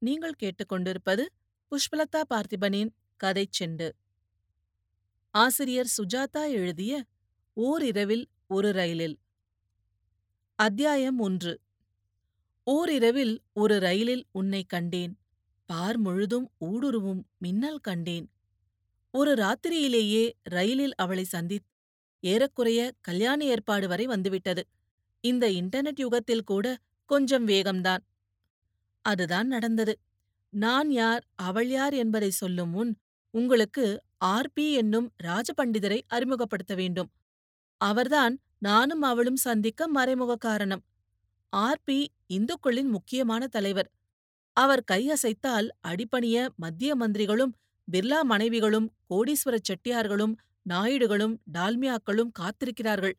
நீங்கள் கேட்டுக்கொண்டிருப்பது புஷ்பலதா பார்த்திபனின் கதைச் செண்டு. ஆசிரியர் சுஜாதா எழுதிய ஓரிரவில் ஒரு ரயிலில். அத்தியாயம் ஒன்று. ஓரிரவில் ஒரு ரயிலில் உன்னை கண்டேன். பார் முழுதும் ஊடுருவும் மின்னல் கண்டேன். ஒரு ராத்திரியிலேயே ரயிலில் அவளை சந்தித் ஏறக்குறைய கல்யாண ஏற்பாடு வரை வந்துவிட்டது. இந்த இன்டர்நெட் யுகத்தில் கூட கொஞ்சம் வேகம்தான். அதுதான் நடந்தது. நான் யார் அவள் யார் என்பதை சொல்லும் முன் உங்களுக்கு ஆர்பி என்னும் ராஜபண்டிதரை அறிமுகப்படுத்த வேண்டும். அவர்தான் நானும் அவளும் சந்திக்க மறைமுக காரணம். ஆர்பி இந்துக்களின் முக்கியமான தலைவர். அவர் கையசைத்தால் அடிப்பணிய மத்திய மந்திரிகளும் பிர்லா மனைவிகளும் கோடீஸ்வர செட்டியார்களும் நாயுடுகளும் டால்மியாக்களும் காத்திருக்கிறார்கள்.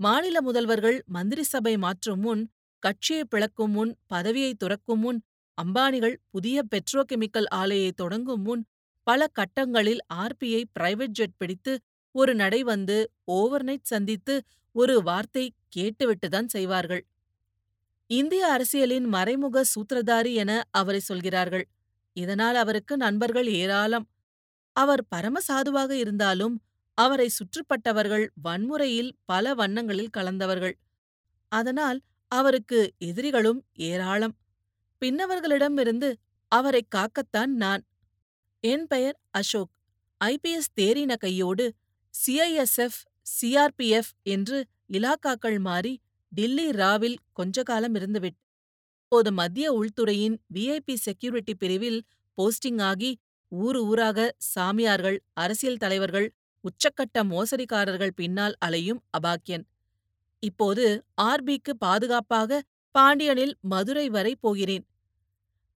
மாநில முதல்வர்கள் மந்திரி சபை மாற்றும் முன் கட்சியை பிளக்கும் முன் பதவியை துறக்கும் முன் அம்பானிகள் புதிய பெட்ரோகெமிக்கல் ஆலையை தொடங்கும் முன் பல கட்டங்களில் ஆர்பியை பிரைவேட் ஜெட் பிடித்து ஒரு நடை வந்து ஓவர்நைட் சந்தித்து ஒரு வார்த்தை கேட்டுவிட்டுதான் செய்வார்கள். இந்திய அரசியலின் மறைமுக சூத்திரதாரி என அவரை சொல்கிறார்கள். இதனால் அவருக்கு நண்பர்கள் ஏராளம். அவர் பரமசாதுவாக இருந்தாலும் அவரை சுற்றுப்பட்டவர்கள் வன்முறையில் பல வண்ணங்களில் கலந்தவர்கள். அதனால் அவருக்கு எதிரிகளும் ஏராளம். பின்னவர்களிடமிருந்து அவரை காக்கத்தான் நான். என் பெயர் அசோக். ஐபிஎஸ் தேறின கையோடு சிஐஎஸ்எஃப் சிஆர்பிஎஃப் என்று இலாக்காக்கள் மாறி டில்லி ராவில் கொஞ்ச காலம் இருந்துவிட்டு இப்போது மத்திய உள்துறையின் விஐபி செக்யூரிட்டி பிரிவில் போஸ்டிங் ஆகி ஊர் ஊராக சாமியார்கள் அரசியல் தலைவர்கள் உச்சக்கட்ட மோசடிக்காரர்கள் பின்னால் அலையும் அபாக்கியன். இப்போது ஆர்பிக்கு பாதுகாப்பாக பாண்டியனில் மதுரை வரை போகிறேன்.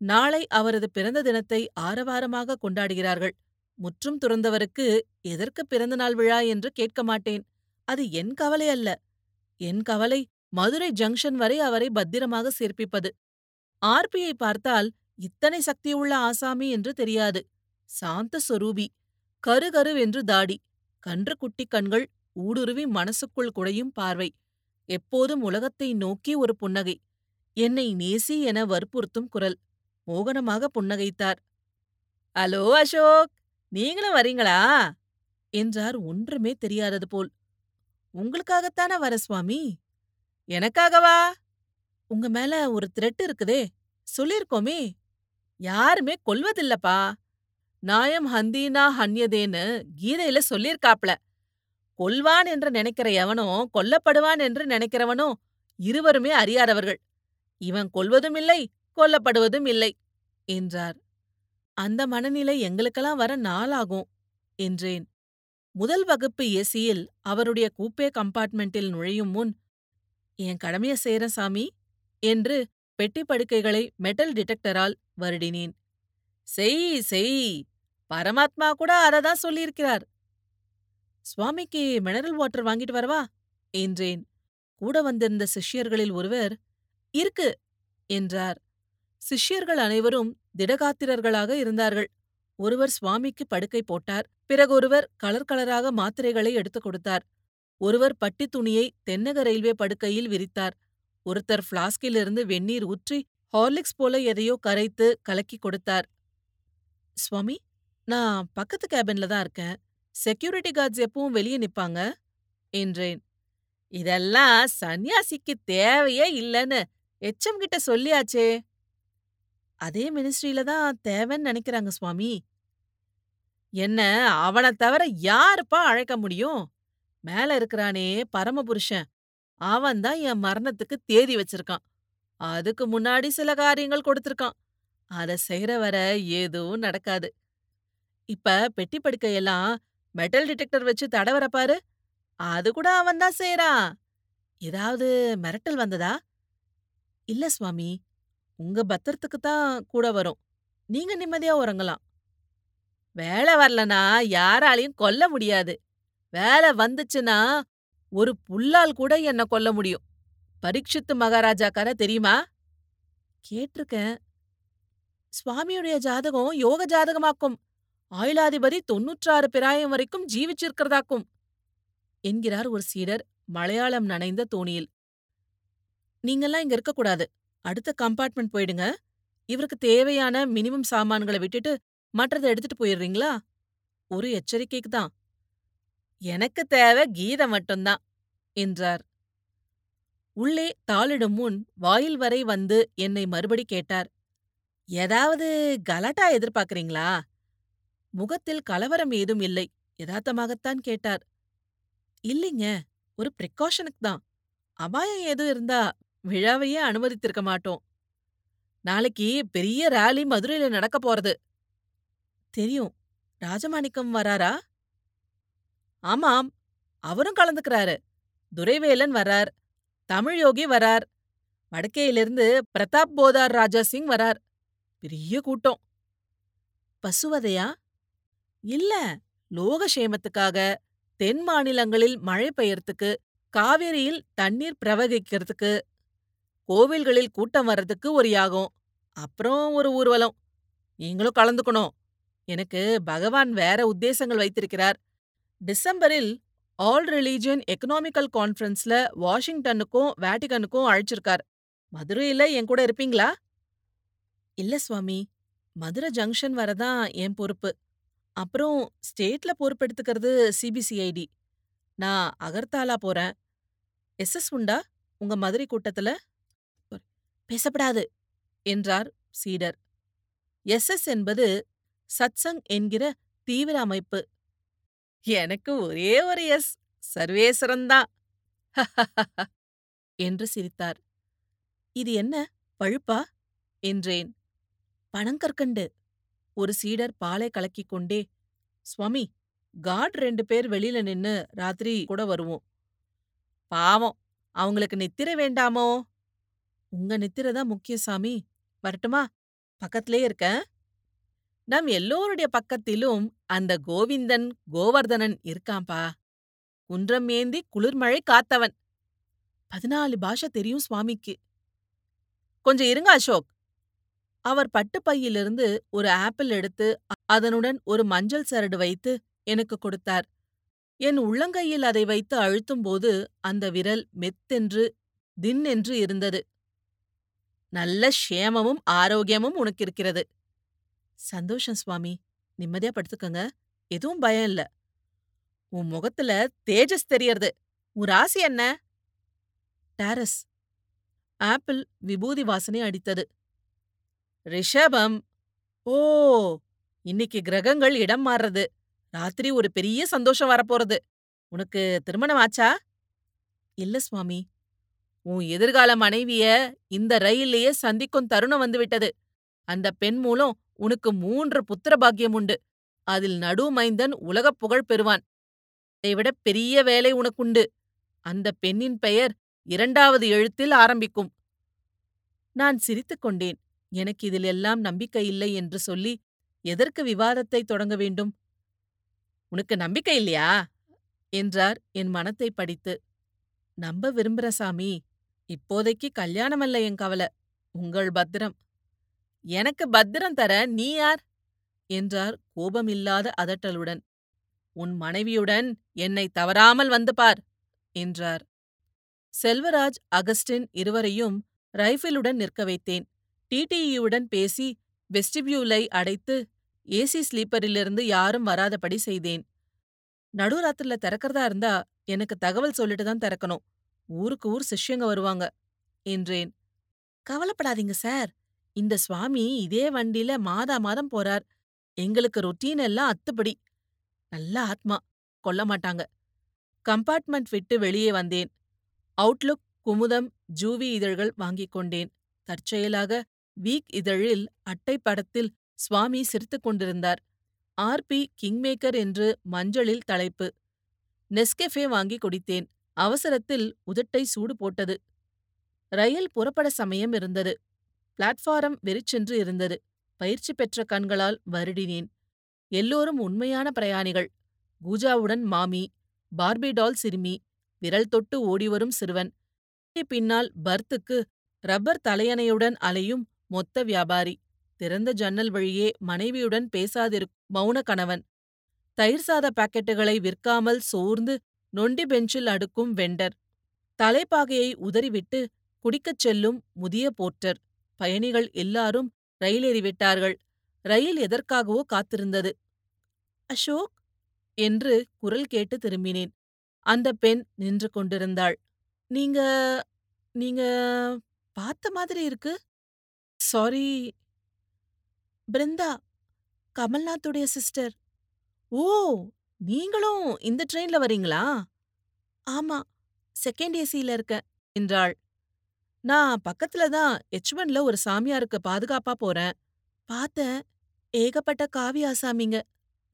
நாளை அவரது பிறந்த தினத்தை ஆரவாரமாக கொண்டாடுகிறார்கள். முற்றும் துறந்தவருக்கு எதற்கு பிறந்த நாள் விழா என்று கேட்க மாட்டேன். அது என் கவலை அல்ல. என் கவலை மதுரை ஜங்ஷன் வரை அவரை பத்திரமாக சேர்ப்பிப்பது. ஆர்பியை பார்த்தால் இத்தனை சக்தியுள்ள ஆசாமி என்று தெரியாது. சாந்த சொரூபி கருகருவென்று தாடி கன்று குட்டி கண்கள் ஊடுருவி மனசுக்குள் குடையும் பார்வை. எப்போதும் உலகத்தை நோக்கி ஒரு புன்னகை. என்னை நேசி என வற்புறுத்தும் குரல். மோகனமாக புன்னகைத்தார். அலோ அசோக்! நீங்களும் வரீங்களா? என்றார் ஒன்றுமே தெரியாதது போல். உங்களுக்காகத்தானே வர சுவாமி? எனக்காகவா? உங்க மேல ஒரு த்ரெட் இருக்குதே. சொல்லிருக்கோமே யாருமே கொல்வதில்லப்பா. நாயம் ஹந்தீனா ஹன்யதேன்னு கீதையில சொல்லியிருக்காப்ல. கொல்வான் என்று நினைக்கிற எவனோ கொல்லப்படுவான் என்று நினைக்கிறவனோ இருவருமே அறியாதவர்கள். இவன் கொல்வதும் இல்லை கொல்லப்படுவதும் இல்லை என்றார். அந்த மனநிலை எங்களுக்கெல்லாம் வர நாளாகும் என்றேன். முதல் வகுப்பு ஏசியில் அவருடைய கூப்பே கம்பார்ட்மெண்டில் நுழையும் முன் என் கடமைய செய்றேன் சாமி என்று பெட்டி படுக்கைகளை மெட்டல் டிடெக்டரால் வருடினேன். செய் செய் பரமாத்மா கூட அததான் சொல்லியிருக்கிறார் சுவாமிக்கு மினரல் வாட்டர் வாங்கிட்டு வரவா? என்றேன். கூட வந்திருந்த சிஷ்யர்களில் ஒருவர் இருக்கு என்றார். சிஷ்யர்கள் அனைவரும் திடகாத்திரர்களாக இருந்தார்கள். ஒருவர் சுவாமிக்கு படுக்கை போட்டார். பிறகு ஒருவர் கலர் கலராக மாத்திரைகளை எடுத்துக் கொடுத்தார். ஒருவர் பட்டி துணியை தென்னக ரயில்வே படுக்கையில் விரித்தார். ஒருத்தர் பிளாஸ்கிலிருந்து வெந்நீர் ஊற்றி ஹார்லிக்ஸ் போல எதையோ கரைத்து கலக்கி கொடுத்தார். சுவாமி நான் பக்கத்து கேபின்ல தான் இருக்கேன். செக்யூரிட்டி கார்ட்ஸ் எப்பவும் வெளியே நிப்பாங்க? என்றேன். இதெல்லாம் சன்னியாசிக்கு தேவையே இல்லைன்னு எச்சம் கிட்ட சொல்லியாச்சே. அதே மினிஸ்ட்ரியில தான் தேவைன்னு நினைக்கிறாங்க சுவாமி. என்ன அவனை தவிர யாருப்பா அழைக்க முடியும்? மேல இருக்கிறானே பரமபுருஷன். அவன்தான் என் மரணத்துக்கு தேதி வச்சிருக்கான். அதுக்கு முன்னாடி சில காரியங்கள் கொடுத்திருக்கான். அத செய்யற வர எதுவும் நடக்காது. இப்ப பெட்டி படுக்கையெல்லாம் மெட்டல் டிடெக்டர் வச்சு தடவர பாரு அது கூட அவன்தான் செய்யறான் ஏதாவது மிரட்டல் வந்ததா? இல்ல சுவாமி உங்க பத்திரத்துக்கு தான் கூட வரும். நீங்க நிம்மதியா உறங்கலாம். வேலை வரலனா யாராலையும் கொல்ல முடியாது. வேலை வந்துச்சுன்னா ஒரு புல்லால் கூட என்ன கொல்ல முடியும். பரீட்சித்து மகாராஜாக்கார தெரியுமா? கேட்டிருக்கேன். சுவாமியுடைய ஜாதகம் யோக ஜாதகமாக்கும். ஆயுளாதிபதி தொன்னூற்றாறு பிராயம் வரைக்கும் ஜீவிச்சிருக்கிறதாக்கும் என்கிறார் ஒரு சீடர் மலையாளம் நனைந்த தோணியில் நீங்கெல்லாம் இங்க இருக்கக்கூடாது அடுத்த கம்பார்ட்மெண்ட் போயிடுங்க இவருக்கு தேவையான மினிமம் சாமான்கள விட்டுட்டு மற்றத எடுத்துட்டு போயிடுறீங்களா ஒரு எச்சரிக்கைக்கு தான். எனக்கு தேவை கீத மட்டும்தான் என்றார். உள்ளே தாளிடும் முன் வாயில் வரை வந்து என்னை மறுபடி கேட்டார். ஏதாவது கலாட்டா எதிர்பார்க்கறீங்களா? முகத்தில் கலவரம் ஏதும் இல்லை. யதார்த்தமாகத்தான் கேட்டார். இல்லைங்க. ஒரு பிரிகாஷனுக்கு தான். அபாயம் ஏதும் இருந்தா விழாவையே அனுமதித்திருக்க மாட்டோம். நாளைக்கு பெரிய ராலி மதுரையில நடக்க போறது. தெரியும். ராஜமாணிக்கம் வராரா? ஆமாம். அவரும் கலந்துக்கிறாரு. துரைவேலன் வரார். தமிழ் யோகி வரார். வடக்கேயிலிருந்து பிரதாப் போதார் ராஜா சிங் வரார். பெரிய கூட்டம். பசுவதையா? இல்ல. லோகக்ஷேமத்துக்காக, தென் மாநிலங்களில் மழை பெய்யறதுக்கு, காவிரியில் தண்ணீர் பிரவகிக்கிறதுக்கு, கோவில்களில் கூட்டம் வர்றதுக்கு ஒரு யாகம். அப்புறம் ஒரு ஊர்வலம். நீங்களும் கலந்துக்கணும். எனக்கு பகவான் வேற உத்தேசங்கள் வைத்திருக்கிறார். டிசம்பரில் ஆல் ரிலீஜியன் எக்கனாமிக்கல் கான்ஃபரன்ஸ்ல வாஷிங்டனுக்கும் வேட்டிகனுக்கும் அழைச்சிருக்கார். மதுரையில என் கூட இருப்பீங்களா? இல்ல சுவாமி. மதுரை ஜங்ஷன் வரதான் என் பொறுப்பு. அப்புறம் ஸ்டேட்ல பொறுப்பெடுத்துக்கிறது சிபிசிஐடி. நான் அகர்தாலா போறேன். எஸ்எஸ் உண்டா உங்க மதுரை கூட்டத்துல? பேசப்படாது என்றார் சீடர். எஸ்எஸ் என்பது சத்சங் என்கிற தீவிர அமைப்பு. எனக்கு ஒரே ஒரு எஸ் சர்வேஸ்வரன்தான் என்று சிரித்தார். இது என்ன பழுப்பா? என்றேன். பனங்கற்கண்டு. ஒரு சீடர் பாலை கலக்கிக் கொண்டே சுவாமி காட் ரெண்டு பேர் வெளியில நின்னு ராத்திரி கூட வருவோம். பாவம் அவங்களுக்கு நித்திரை வேண்டாமோ? உங்க நித்திரை தான் முக்கிய சாமி. வரட்டுமா? பக்கத்திலே இருக்கேன். நம் எல்லோருடைய பக்கத்திலும் அந்த கோவிந்தன் கோவர்தனன் இருக்காம்பா. குன்றம் ஏந்தி குளிர்மழை காத்தவன். பதினாலு பாஷை தெரியும் சுவாமிக்கு. கொஞ்சம் இருங்க அசோக். அவர் பட்டுப்பையிலிருந்து ஒரு ஆப்பிள் எடுத்து அதனுடன் ஒரு மஞ்சள் சரடு வைத்து எனக்கு கொடுத்தார். என் உள்ளங்கையில் அதை வைத்து அழுத்தும்போது அந்த விரல் மெத்தென்று தின்னென்று இருந்தது. நல்ல க்ஷேமமும் ஆரோக்கியமும் உனக்கு இருக்கிறது. சந்தோஷம் சுவாமி. நிம்மதியா படுத்துக்கங்க. எதுவும் பயம் இல்ல. உன் முகத்துல தேஜஸ் தெரியறது. உன் ராசி என்ன? டாரஸ். ஆப்பிள் விபூதி வாசனை அடித்தது. ரிஷபம். ஓ! இன்னிக்கு கிரகங்கள் இடம் மாறுறது. ராத்திரி ஒரு பெரிய சந்தோஷம் வரப்போறது. உனக்கு திருமணம் ஆச்சா? இல்ல சுவாமி. உன் எதிர்கால மனைவிய இந்த ரயில்லயே சந்திக்கும் தருணம் வந்துவிட்டது. அந்த பெண் மூலம் உனக்கு மூன்று புத்திர பாக்கியம் உண்டு. அதில் நடுமைந்தன் உலகப் புகழ் பெறுவான். இதைவிட பெரிய வேலை உனக்குண்டு. அந்த பெண்ணின் பெயர் இரண்டாவது எழுத்தில் ஆரம்பிக்கும். நான் சிரித்துக் கொண்டேன். எனக்கு இதில் எல்லாம் நம்பிக்கையில்லை என்று சொல்லி எதற்கு விவாதத்தை தொடங்க வேண்டும்? உனக்கு நம்பிக்கை இல்லையா? என்றார் என் மனத்தை படித்து. நம்ப விரும்புற சாமி. இப்போதைக்கு கல்யாணமல்ல என் கவல. உங்கள் பத்திரம். எனக்கு பத்திரம் தர நீ யார்? என்றார் கோபமில்லாத அதட்டலுடன். உன் மனைவியுடன் என்னை தவறாமல் வந்து பார் என்றார். செல்வராஜ் அகஸ்டின் இருவரையும் ரைஃபிலுடன் நிற்க வைத்தேன். டிடிஇயுடன் பேசி வெஸ்டிபியூலை அடைத்து ஏசி ஸ்லீப்பரிலிருந்து யாரும் வராதபடி செய்தேன். நடுராத்திரில திறக்கறதா இருந்தா எனக்கு தகவல் சொல்லிட்டு தான் திறக்கணும். ஊருக்கு ஊர் சிஷ்யங்க வருவாங்க என்றேன். கவலைப்படாதீங்க சார். இந்த சுவாமி இதே வண்டில மாதா மாதம் போறார். எங்களுக்கு ரொட்டீன் எல்லாம் அத்துப்படி. நல்ல ஆத்மா. கொல்ல மாட்டாங்க. கம்பார்ட்மெண்ட் விட்டு வெளியே வந்தேன். அவுட்லுக், குமுதம், ஜூவி இதழ்கள் வாங்கிக் கொண்டேன். தற்செயலாக வீக் இதழில் அட்டை படத்தில் சுவாமி சிரித்துக் கொண்டிருந்தார். ஆர். பி. கிங்மேக்கர் என்று மஞ்சளில் தலைப்பு. நெஸ்கெஃபே வாங்கி குடித்தேன். அவசரத்தில் உதட்டை சூடு போட்டது. ரயில் புறப்பட சமயம் இருந்தது. பிளாட்ஃபாரம் வெறிச்சென்று இருந்தது. பயிற்சி பெற்ற கண்களால் வருடினேன். எல்லோரும் உண்மையான பிரயாணிகள். கூஜாவுடன் மாமி, பார்பி டால் சிறுமி, விரல் தொட்டு ஓடிவரும் சிறுவன். பின்னால் பர்த்துக்கு ரப்பர் தலையணையுடன் அலையும் மொத்த வியாபாரி. திறந்த ஜன்னல் வழியே மனைவியுடன் பேசாதிருக்கும் மௌன கணவன். தயிர் சாத பாக்கெட்டுகளை விற்காமல் சோர்ந்து நொண்டி பெஞ்சில் அடுக்கும் வெண்டர். தலைப்பாகையை உதறிவிட்டு குடிக்கச் செல்லும் முதிய போர்ட்டர். பயணிகள் எல்லாரும் ரயில் ஏறிவிட்டார்கள் ரயில் எதற்காகவோ காத்திருந்தது அசோக் என்று குரல் கேட்டு திரும்பினேன் அந்த பெண் நின்று கொண்டிருந்தாள் நீங்க நீங்க பார்த்த மாதிரி இருக்கு சாரி. பிருந்தா கமல்நாத்துடைய சிஸ்டர். ஓ! நீங்களும் இந்த ட்ரெயின்ல வரீங்களா ஆமா செகண்ட் ஏசியில இருக்கேன் என்றாள். நான் பக்கத்துல தான் எச் ஒன்ல ஒரு சாமியாருக்கு பாதுகாப்பா போறேன். பார்த்தேன் ஏகப்பட்ட காவி ஆசாமிங்க.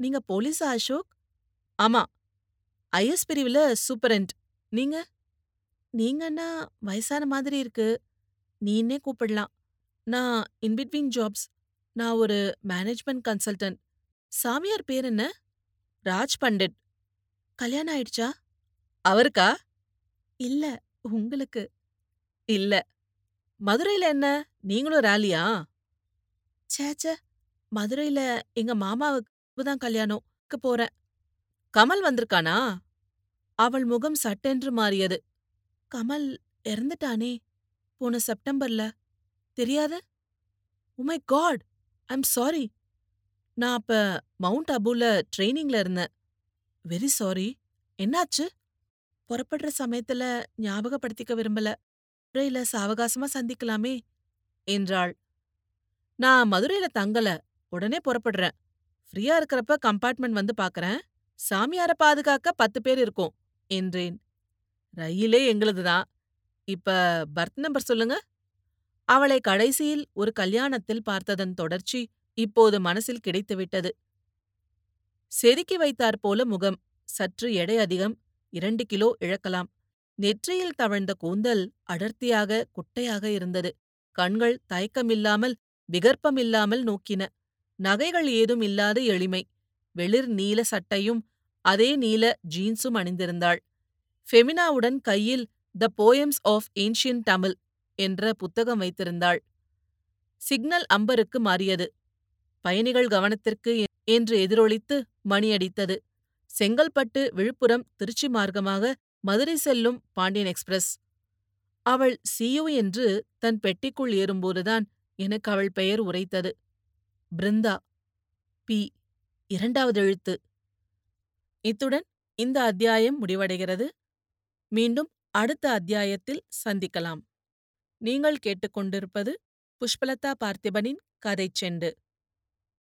நீங்க போலீஸா அசோக்? ஆமா ஐஎஸ் பிரிவுல சூப்பரண்ட். நீங்க? நீங்கன்னா வயசான மாதிரி இருக்கு. நீன்னே கூப்பிடலாம். நான் இன்பிட்வீன் ஜாப்ஸ் நான் ஒரு மேனேஜ்மெண்ட் கன்சல்டன்ட் சாமியார் பேர் என்ன? ராஜ் பண்டிட். கல்யாணம் ஆயிடுச்சா? அவருக்கா? இல்ல உங்களுக்கு. இல்ல. மதுரையில என்ன? நீங்களும் ரேலியா சேச்சே மதுரையில எங்க மாமாவுக்கு தான் கல்யாணம் க்கு போறேன். கமல் வந்திருக்கானா? அவள் முகம் சட்டென்று மாறியது. கமல் இறந்துட்டானே போன செப்டம்பர்ல. தெரியாது? உமை காட் ஐம் சாரி நான் அப்ப மவுண்ட் அபுல ட்ரெயினிங்ல இருந்தேன். வெரி சாரி என்னாச்சு? புறப்படுற சமயத்துல ஞாபகப்படுத்திக்க விரும்பல. மதுரையில சாவகாசமா சந்திக்கலாமே என்றாள். நான் மதுரையில தங்கல. உடனே புறப்படுறேன். ஃப்ரீயா இருக்கிறப்ப கம்பார்ட்மெண்ட் வந்து பாக்கறேன். சாமியார பாதுகாக்க பத்து பேர் இருக்கும் என்றேன். ரயிலே எங்களுதுதான். இப்ப பர்த் நம்பர் சொல்லுங்க. அவளை கடைசியில் ஒரு கல்யாணத்தில் பார்த்ததன் தொடர்ச்சி இப்போது மனசில் கிடைத்துவிட்டது. செதுக்கி வைத்தாற் போல முகம். சற்று எடை அதிகம். இரண்டு கிலோ இழக்கலாம். நெற்றியில் தவழ்ந்த கூந்தல் அடர்த்தியாக குட்டையாக இருந்தது. கண்கள் தயக்கமில்லாமல் விகற்பமில்லாமல் நோக்கின. நகைகள் ஏதும் இல்லாத எளிமை. வெளிர் நீல சட்டையும் அதே நீல ஜீன்ஸும் அணிந்திருந்தாள். ஃபெமினாவுடன் கையில் the poems of ancient Tamil என்ற புத்தகம் வைத்திருந்தாள். சிக்னல் அம்பருக்கு மாறியது. பயணிகள் கவனத்திற்கு என்று எதிரொலித்து மணியடித்தது செங்கல்பட்டு விழுப்புரம் திருச்சி மார்க்கமாக மதுரை செல்லும் பாண்டியன் எக்ஸ்பிரஸ். அவள் சியு என்று தன் பெட்டிக்குள் ஏறும்போதுதான் எனக்கு அவள் பெயர் உரைத்தது. பிருந்தா. பி. இரண்டாவது எழுத்து. இத்துடன் இந்த அத்தியாயம் முடிவடைகிறது. மீண்டும் அடுத்த அத்தியாயத்தில் சந்திக்கலாம். நீங்கள் கேட்டுக்கொண்டிருப்பது புஷ்பலதா பார்த்திபனின் கதை செண்டு.